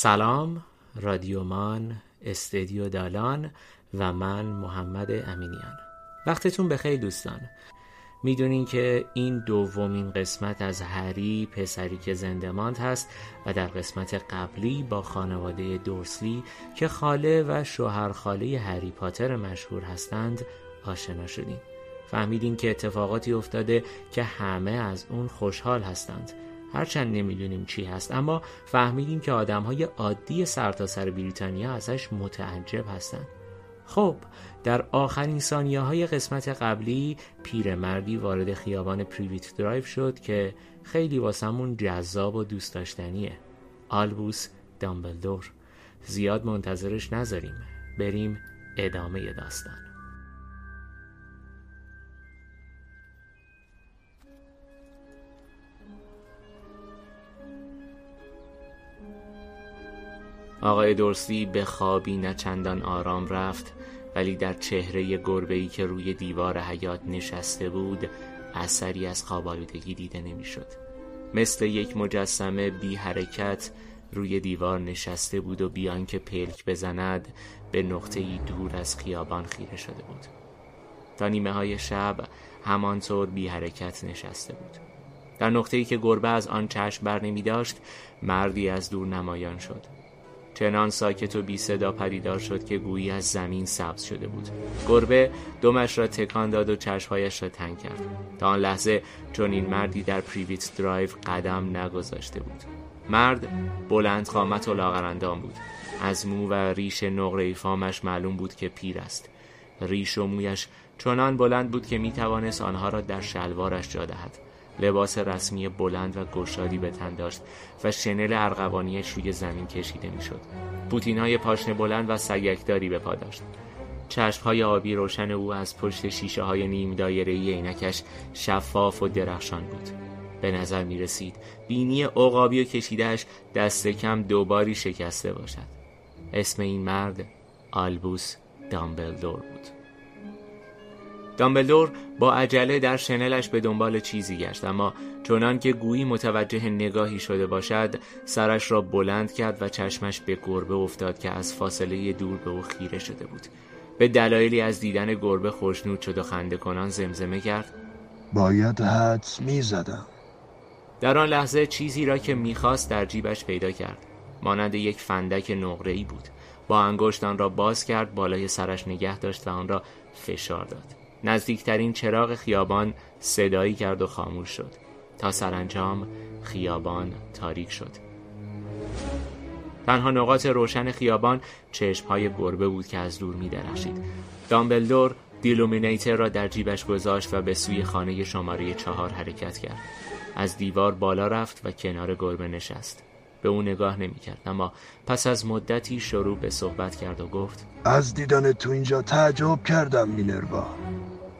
سلام رادیومان استدیو دالان و من محمد امینیان. وقتتون بخیر دوستان. می‌دونین که این دومین قسمت از هری پسری که زندماند هست و در قسمت قبلی با خانواده دورسلی که خاله و شوهر خاله هری پاتر مشهور هستند آشنا شدیم. فهمیدیم که اتفاقاتی افتاده که همه از اون خوشحال هستند. هرچند نمی‌دونیم چی هست اما فهمیدیم که آدم های عادی سرتاسر سر بریتانیا ازش متعجب هستند خب در آخرین ثانیه های قسمت قبلی پیرمردی وارد خیابان پریویت درایو شد که خیلی واسمون جذاب و دوست داشتنیه. آلبوس دامبلدور. زیاد منتظرش نذاریم. بریم ادامه داستان. آقای دورسی به خوابی نه چندان آرام رفت ولی در چهره گربه‌ای که روی دیوار حیات نشسته بود اثری از خوابالودگی دیده نمی‌شد. مثل یک مجسمه بی حرکت روی دیوار نشسته بود و بیان که پلک بزند به نقطه ای دور از خیابان خیره شده بود. تا نیمه های شب همانطور بی حرکت نشسته بود. در نقطه ای که گربه از آن چشم بر نمی داشت مردی از دور نمایان شد. چنان ساکت و بی صدا پدیدار شد که گویی از زمین سبز شده بود. گربه دمش را تکان داد و چشمهایش را تنگ کرد. تا آن لحظه چنین مردی در پریویت درایو قدم نگذاشته بود. مرد بلند قامت و لاغراندام بود. از مو و ریش نقره فامش معلوم بود که پیر است. ریش و مویش چنان بلند بود که می توانست آنها را در شلوارش جا دهد. لباس رسمی بلند و گشادی به تن داشت و شنل ارغوانیش روی زمین کشیده می‌شد. بوتین های پاشنه بلند و سیکداری به پا داشت. چشم های آبی روشن او از پشت شیشه های نیم دایره عینکش شفاف و درخشان بود. به نظر می رسید بینی عقابی و کشیدهش دست کم دوباری شکسته باشد. اسم این مرد آلبوس دامبلدور بود. دامبلدور با عجله در شنلش به دنبال چیزی گشت اما چنان که گویی متوجه نگاهی شده باشد سرش را بلند کرد و چشمش به گربه افتاد که از فاصله دور به او خیره شده بود. به دلایلی از دیدن گربه خوشنود شد و خنده کنان زمزمه کرد. باید حدس می‌زدم در آن لحظه چیزی را که می‌خواست در جیبش پیدا کرد. مانند یک فندک نقره‌ای بود. با انگشت آن را باز کرد بالای سرش نگه داشت و آن را فشار داد. نزدیکترین چراغ خیابان صدایی کرد و خاموش شد. تا سرانجام خیابان تاریک شد. تنها نقاط روشن خیابان چشمهای گربه بود که از دور می درخشید دامبلدور دیلومینیتر را در جیبش گذاشت و به سوی خانه شماره چهار حرکت کرد. از دیوار بالا رفت و کنار گربه نشست. به او نگاه نمی‌کرد. اما پس از مدتی شروع به صحبت کرد و گفت از دیدن تو اینجا تعجب کردم مینروا.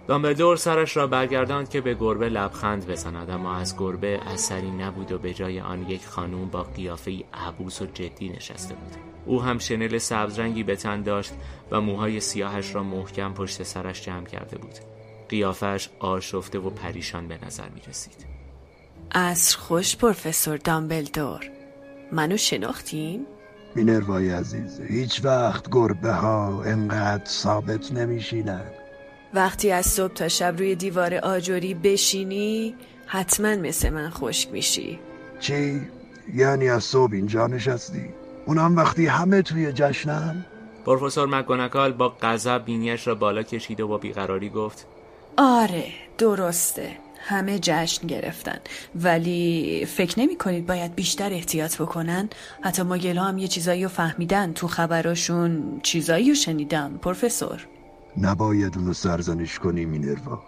دامبلدور سرش را برگرداند که به گربه لبخند بزند. اما از گربه اثری نبود و به جای آن یک خانوم با قیافه عبوس و جدی نشسته بود. او هم شنل سبزرنگی به تن داشت و موهای سیاهش را محکم پشت سرش جمع کرده بود. قیافش آشفته و پریشان به نظر می رسید عصر خوش پروفسور دامبلدور. منو شناختین؟ مینروای عزیز هیچ وقت گربه ها انقدر ثابت نمیشینند وقتی از صبح تا شب روی دیوار آجوری بشینی حتما مثل من خشک میشی چی؟ یعنی از صبح اینجا نشستی؟ اونم وقتی همه توی جشنن؟ پروفسور مکگوناگال با غضب بینیش را بالا کشید و با بیقراری گفت آره درسته همه جشن گرفتن. ولی فکر نمی کنید باید بیشتر احتیاط بکنن؟ حتی ماگل هم یه چیزایی رو فهمیدن. تو خبراشون چیزایی رو شنیدم پروفسور. نباید اونو سرزنش کنی مینروا.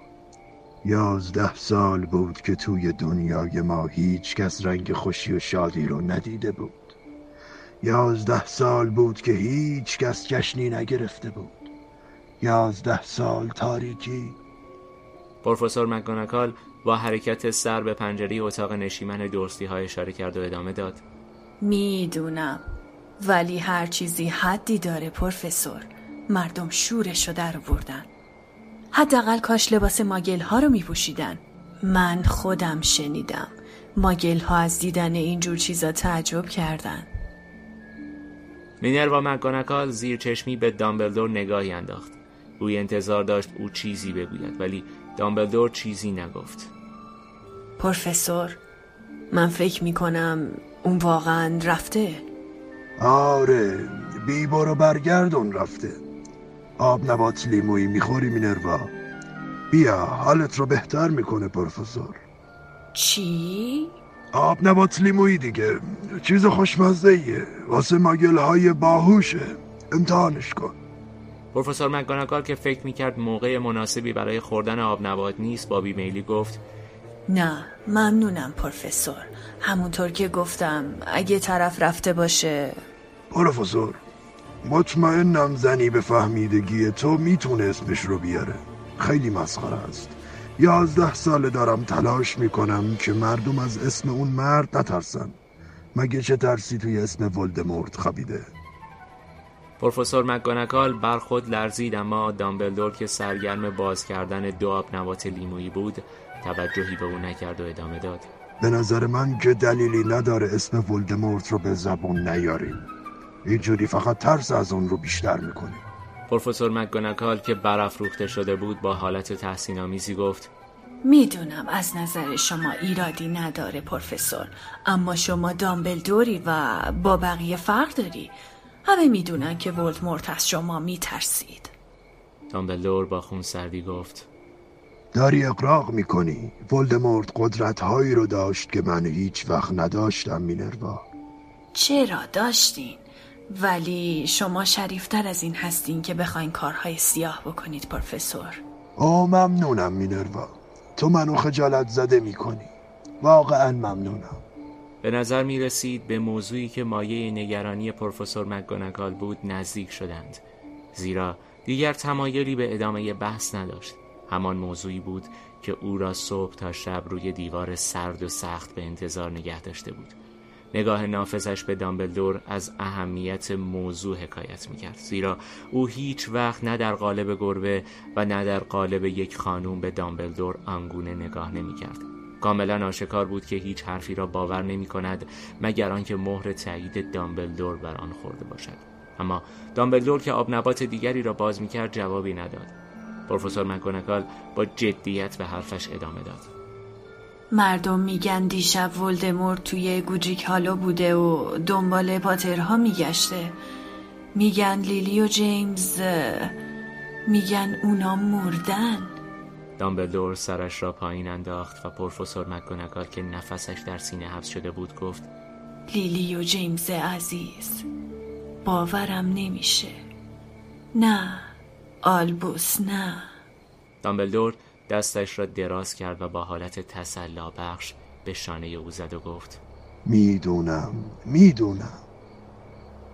یازده سال بود که توی دنیای ما هیچ کس رنگ خوشی و شادی رو ندیده بود. یازده سال بود که هیچ کس جشنی نگرفته بود. یازده سال تاریکی پروفسور مکگوناگال با حرکت سر به پنجره اتاق نشیمن دورستی های اشاره کرد و ادامه داد. می‌دونم ولی هر چیزی حدی داره پروفسور. مردم شورش رو در بردن حداقل کاش لباس ماگل ها رو می پوشیدن من خودم شنیدم. ماگل ها از دیدن اینجور چیزا تعجب کردن. مینروا مکانکال زیر چشمی به دامبلدور نگاهی انداخت. اوی انتظار داشت او چیزی بگوید ولی دامبلدور چیزی نگفت. پروفسور من فکر می‌کنم اون واقعا رفته. آره بی برو برگردون رفته. آب نبات لیمویی می‌خوری مینروا. بیا حالت رو بهتر می‌کنه پروفسور. چی؟ آب نبات لیمویی دیگه. چیز خوشمزه ایه واسه ماگل های باهوشه. امتحانش کن. پروفسور مکگوناگال که فکر می‌کرد موقع مناسبی برای خوردن آب نبات نیست با بیمیلی گفت نه ممنونم پروفسور. همونطور که گفتم اگه طرف رفته باشه. پروفسور مطمئنم زنی به فهمیدگی تو می‌تونه اسمش رو بیاره. خیلی مسخره است. یازده ساله دارم تلاش می‌کنم که مردم از اسم اون مرد نترسن. مگه چه ترسی توی اسم ولدمورت خبیده پروفسور مکگوناگال بر خود لرزید اما دامبلدور که سرگرم باز کردن دو آب نبات لیمویی بود توجهی به او نکرد و ادامه داد. به نظر من که دلیلی نداره اسم ولدمورت رو به زبون نیاریم. اینجوری فقط ترس از اون رو بیشتر می‌کنیم. پروفسور مکگوناگال که برافروخته شده بود با حالت تحسین آمیزی گفت می‌دونم از نظر شما ایرادی نداره پروفسور اما شما دامبلدوری و با بقیه فرق داری. همه می‌دونن که ولدمورت از شما میترسید. دامبلدور با خون سردی گفت داری اقراق می‌کنی؟ ولدمورت قدرت هایی رو داشت که من هیچ وقت نداشتم مینروا. چرا داشتین؟ ولی شما شریفتر از این هستین که بخواین کارهای سیاه بکنید پروفسور. او ممنونم مینروا. تو منو خجالت زده می‌کنی. واقعا ممنونم. به نظر می رسید به موضوعی که مایه نگرانی پروفسور مکگوناگال بود نزدیک شدند. زیرا دیگر تمایلی به ادامه بحث نداشت. همان موضوعی بود که او را صبح تا شب روی دیوار سرد و سخت به انتظار نگه داشته بود. نگاه نافذش به دامبلدور از اهمیت موضوع حکایت می‌کرد زیرا او هیچ وقت نه در قالب گربه و نه در قالب یک خانوم به دامبلدور آنگونه نگاه نمی‌کرد کاملا آشکار بود که هیچ حرفی را باور نمی کند مگر آنکه مهر تایید دامبلدور بر آن خورده باشد. اما دامبلدور که آب نبات دیگری را باز می‌کرد جوابی نداد. پروفسور مکگوناگال با جدیت به حرفش ادامه داد. مردم میگن دیشب ولدمورت توی گوجیک هالو بوده و دنبال پاترها میگشته. میگن لیلی و جیمز میگن اونا مردن. دامبلدور سرش را پایین انداخت و پروفسور مکگوناگال که نفسش در سینه حبس شده بود گفت لیلی و جیمز عزیز باورم نمیشه. نه آلبوس نه. دامبلدور دستش را دراز کرد و با حالت تسلا بخش به شانه او زد و گفت می‌دونم می‌دونم.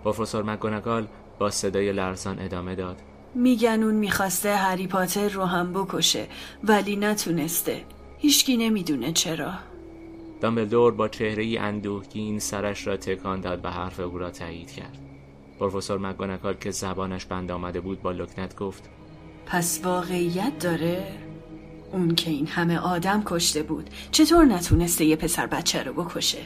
پروفسور مکگوناگال با صدای لرزان ادامه داد. میگن اون می‌خواسته هری پاتر رو هم بکشه ولی نتونسته هیچکی نمی‌دونه چرا دامبلدور با چهره ای اندوهگین سرش را تکان داد و حرف او را تایید کرد پروفسور مکگوناگال که زبانش بند آمده بود با لکنت گفت پس واقعیت داره؟ اون که این همه آدم کشته بود چطور نتونسته یه پسر بچه رو بکشه؟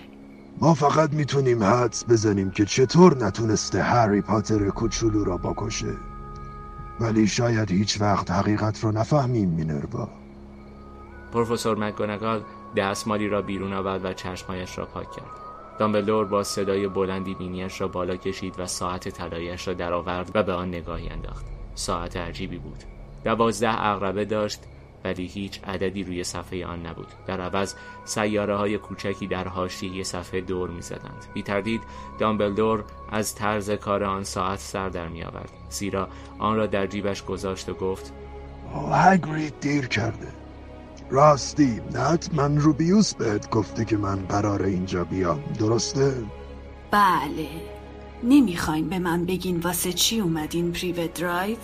ما فقط می‌تونیم حدس بزنیم که چطور نتونسته هری پاتر کوچولو را بکشه ولی شاید هیچ وقت حقیقت رو نفهمیم مینروا. پروفسور مکگوناگال دستمالی را بیرون آورد و چشمهایش را پاک کرد. دامبلدور با صدای بلندی بینیش را بالا کشید و ساعت طلایش را درآورد و به آن نگاهی انداخت. ساعت عجیبی بود. دوازده عقربه داشت ولی هیچ عددی روی صفحه آن نبود. در عوض سیاره های کوچکی در حاشیه صفحه دور می زدند بی تردید دامبلدور از طرز کار آن ساعت سر در می آورد زیرا آن را در جیبش گذاشت و گفت هگرید دیر کرده راستی حتما روبیوس بهت گفته که من قرار اینجا بیام. درسته؟ بله. نمی‌خواین به من بگین واسه چی اومدین پریوت درایو؟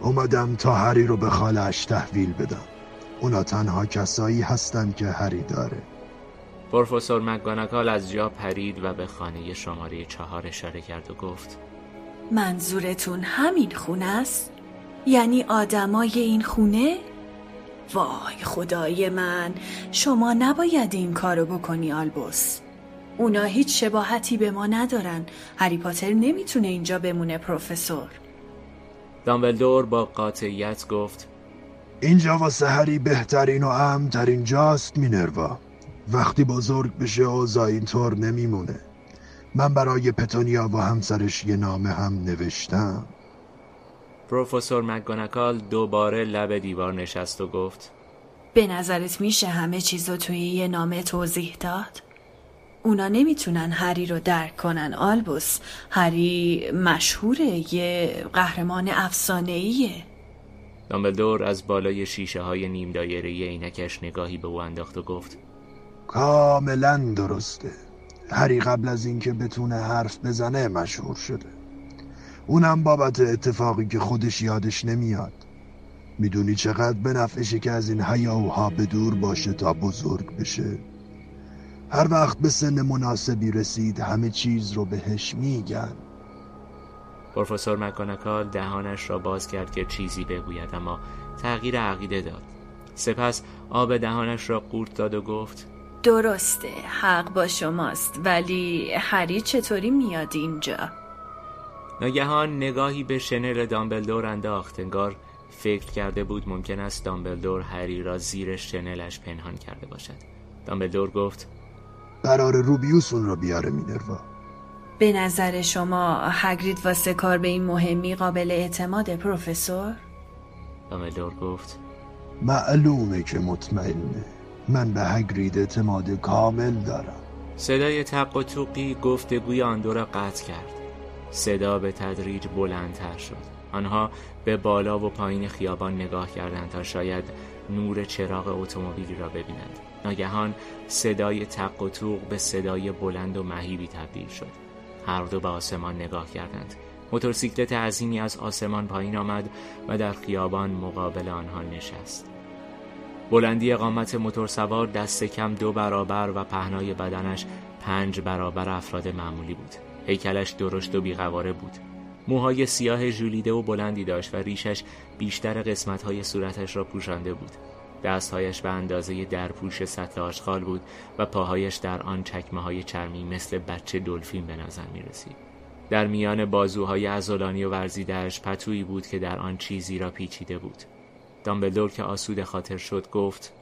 اومدم تا هری رو به خالش تحویل بدم. اونا تنها کسایی هستن که هری داره. پروفسور مکگوناگال از جا پرید و به خانه شماره چهار اشاره کرد و گفت منظورتون همین خونه است؟ یعنی آدمای این خونه؟ وای خدای من شما نباید این کارو بکنی آلبوس. اونا هیچ شباهتی به ما ندارن. هری پاتر نمی‌تونه اینجا بمونه پروفسور. دامبلدور با قاطعیت گفت اینجا واسه هری بهترین و امترین جاست مینروا. وقتی بزرگ بشه اوضاع اینطور نمیمونه. من برای پتونیا و همسرش یه نامه هم نوشتم. پروفسور مگونکال دوباره لب دیوار نشست و گفت به نظرت میشه همه چیز رو توی یه نامه توضیح داد؟ اونا نمی‌تونن هری رو درک کنن آلبوس. هری مشهوره یه قهرمان افسانه‌ایه. دامبلدور از بالای شیشه های نیم دایره عینکش نگاهی به او انداخت و گفت کاملا درسته. هری قبل از اینکه بتونه حرف بزنه مشهور شده. اونم بابت اتفاقی که خودش یادش نمیاد. می‌دونی چقدر به نفعشه که از این هیاوها به دور باشه تا بزرگ بشه؟ هر وقت به سن مناسبی رسید همه چیز رو بهش میگن. پروفسور مکانکال دهانش را باز کرد که چیزی بگوید اما تغییر عقیده داد. سپس آب دهانش را قورت داد و گفت درسته حق با شماست ولی هری چطوری میاد اینجا؟ ناگهان نگاهی به شنل دامبلدور انداخت. انگار فکر کرده بود ممکن است دامبلدور هری را زیر شنلش پنهان کرده باشد. دامبلدور گفت قرار روبیوس اون رو بیاره مینروا. به نظر شما هگرید واسه کار به این مهمی قابل اعتماد پروفسور؟ دامبلدور گفت. معلومه که مطمئنه. من به هگرید اعتماد کامل دارم. صدای تق و توقی گفتگوی آن دو را قطع کرد. صدا به تدریج بلندتر شد. آنها به بالا و پایین خیابان نگاه کردند تا شاید نور چراغ اتومبیلی را ببینند. ناگهان صدای تق و توق به صدای بلند و مهیبی تبدیل شد. هر دو به آسمان نگاه کردند. موتورسیکلت عظیمی از آسمان پایین آمد و در خیابان مقابل آنها نشست. بلندی قامت موتورسوار دست کم دو برابر و پهنای بدنش پنج برابر افراد معمولی بود. هیکلش درشت و بیقواره بود. موهای سیاه ژولیده و بلندی داشت و ریشش بیشتر قسمتهای صورتش را پوشانده بود. دستهایش به اندازه درپوش سطل آشغال بود و پاهایش در آن چکمه های چرمی مثل بچه دلفین به نظر می رسید. در میان بازوهای ازولانی و ورزیدهش پتویی بود که در آن چیزی را پیچیده بود دامبلدور که آسود خاطر شد گفت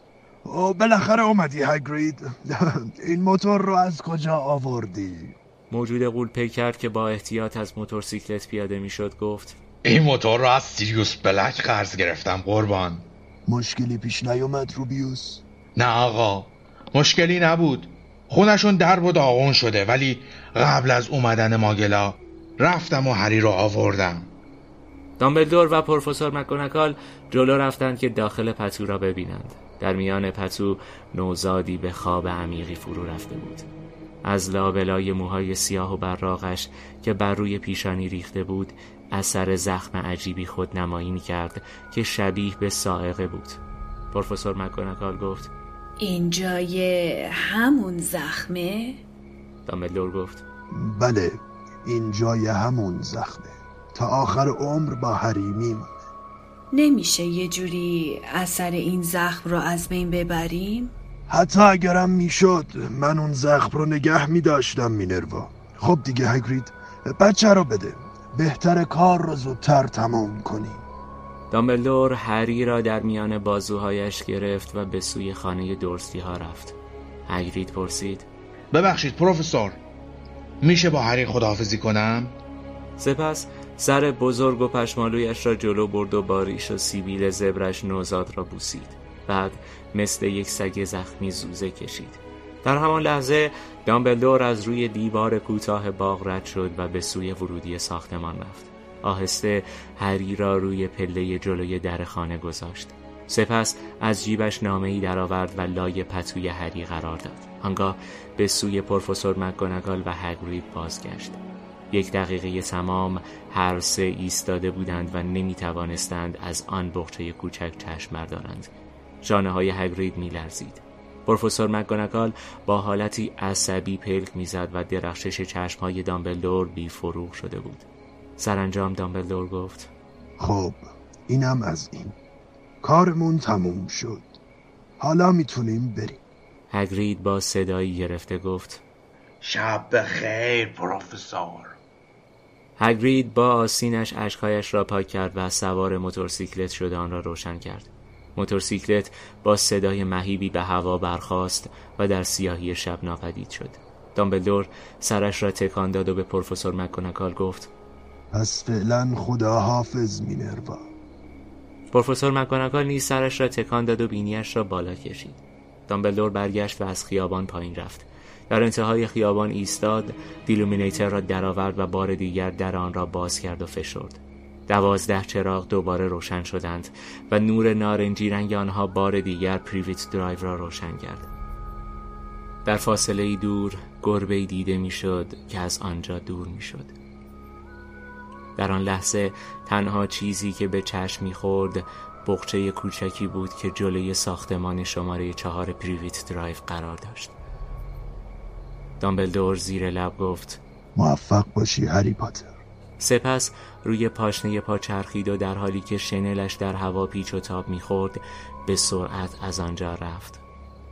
او بالاخره اومدی هگرید این موتور رو از کجا آوردی؟ موجود قول پی کرد که با احتیاط از موتورسیکلت پیاده می‌شد گفت این موتور رو از سیریوس بلک قرض گرفتم قربان مشکلی پیش نیومد روبیوس؟ نه آقا مشکلی نبود. خونشون در و داغون شده ولی قبل از اومدن ماگلا رفتم و هری رو آوردم. دامبلدور و پروفسور مکونکال جلو رفتند که داخل پتو را ببینند. در میان پتو نوزادی به خواب عمیقی فرو رفته بود. از لابلای موهای سیاه و براغش که بر روی پیشانی ریخته بود اثر زخم عجیبی خود نمایی کرد که شبیه به سائقه بود پروفسور مکونکال گفت این جای همون زخمه؟ دامبلدور گفت بله این جای همون زخمه تا آخر عمر با هری میمونه نمیشه یه جوری اثر این زخم رو از بین ببریم؟ حتی اگرم می‌شد من اون زخم رو نگه میداشتم مینروا. خب دیگه هگرید بچه رو بده. بهتر کار رو زودتر تمام کنیم دامبلدور هری را در میان بازوهایش گرفت و به سوی خانه دورستی ها رفت. هگرید پرسید ببخشید پروفسور میشه با هری خداحافظی کنم؟ سپس سر بزرگ و پشمالویش را جلو برد و با ریش و سیبیل زبرش نوزاد را بوسید. بعد مثل یک سگ زخمی زوزه کشید. در همان لحظه دامبلدور از روی دیوار کوتاه باغ رد شد و به سوی ورودی ساختمان رفت. آهسته هری را روی پله جلوی در خانه گذاشت. سپس از جیبش نامه ای درآورد و لای پتوی هری قرار داد. آنگاه به سوی پروفسور مکگوناگال و هگرید بازگشت. یک دقیقه تمام هر سه ایستاده بودند و نمی توانستند از آن بخچه کوچک چشم بردارند. جانه های هگرید می لرزید پروفسور مکگوناگال با حالتی عصبی پلک می‌زد و درخشش چشم های دامبلدور بی فروغ شده بود. سرانجام دامبلدور گفت خب اینم از این. کارمون تموم شد. حالا می‌تونیم بریم. هگرید با صدایی گرفته گفت شب خیر پروفسور. هگرید با آسینش اشکهایش را پاک کرد و سوار موتورسیکلت شده آن را روشن کرد. موتورسیکلت با صدای مهیبی به هوا برخاست و در سیاهی شب ناپدید شد. دامبلدور سرش را تکان داد و به پروفسور مک‌گونگال گفت پس فعلا خدا حافظ مینروا. پروفسور مک‌گونگال نیز سرش را تکان داد و بینیش را بالا کشید. دامبلدور برگشت و از خیابان پایین رفت. در انتهای خیابان ایستاد دیلومینیتر را درآورد و بار دیگر در آن را باز کرد و فشرد. دوازده چراغ دوباره روشن شدند و نور نارنجی رنگ آنها بار دیگر پریویت درایو را روشن کرد. در فاصله دور گربه دیده می‌شد که از آنجا دور می‌شد. در آن لحظه تنها چیزی که به چشم می‌خورد بقچه کوچکی بود که جلوی ساختمان شماره چهار پریویت درایو قرار داشت. دامبلدور زیر لب گفت موفق باشی هری پاتر. سپس روی پاشنه پا چرخید و در حالی که شنلش در هوا پیچ و تاب می‌خورد به سرعت از آنجا رفت.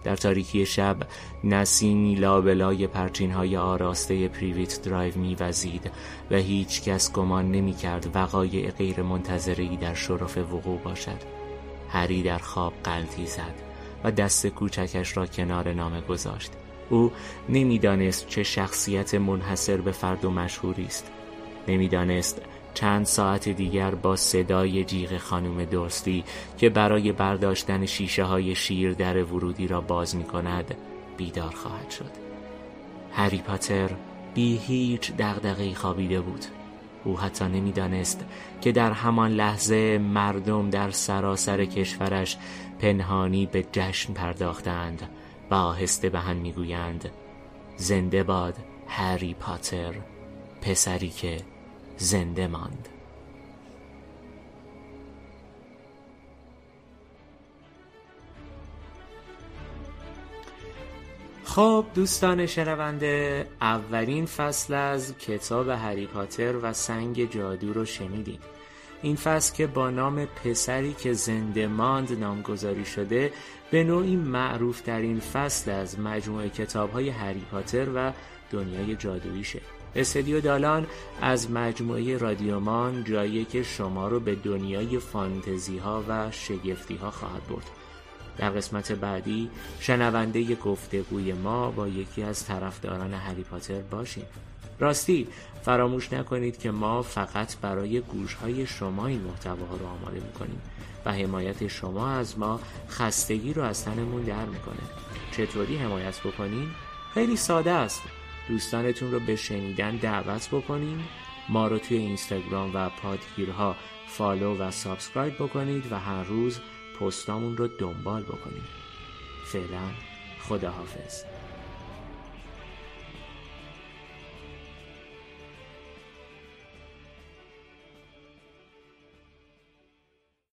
در تاریکی شب نسیمی لابلای پرچین های آراسته پریویت درایو میوزید و هیچ کس گمان نمی کرد وقایع غیر منتظری در شرف وقوع باشد. هری در خواب غلتی زد و دست کوچکش را کنار نامه گذاشت. او نمی‌دانست چه شخصیت منحصر به فرد و مشهوری است. نمی‌دانست چند ساعت دیگر با صدای جیغ خانم دورسلی که برای برداشتن شیشه های شیر در ورودی را باز می کند بیدار خواهد شد. هری پاتر بی هیچ دغدغه‌ای خوابیده بود. او حتی نمی‌دانست که در همان لحظه مردم در سراسر کشورش پنهانی به جشن پرداختند و آهسته به هم می‌گویند زنده باد هری پاتر پسری که زنده ماند. خب دوستان شنونده اولین فصل از کتاب هری پاتر و سنگ جادو رو شنیدید این فصل که با نام پسری که زنده ماند نامگذاری شده به نوعی معروف در این فصل از مجموعه کتاب های هری پاتر و دنیای جادوییشه. استدیو دالان از مجموعه رادیومان جایی که شما رو به دنیای فانتزی ها و شگفتی ها خواهد برد. در قسمت بعدی شنونده گفتگوی ما با یکی از طرفداران هری پاتر باشیم. راستی فراموش نکنید که ما فقط برای گوش های شما این محتواها رو آماده می‌کنیم و حمایت شما از ما خستگی رو از تنمون در می‌کنه. چطوری حمایت بکنین؟ خیلی ساده است. دوستانتون رو به شنیدن دعوت بکنین. ما رو توی اینستاگرام و پادگیرها follow و subscribe بکنید و هر روز پستامون رو دنبال بکنید. فعلا خداحافظ.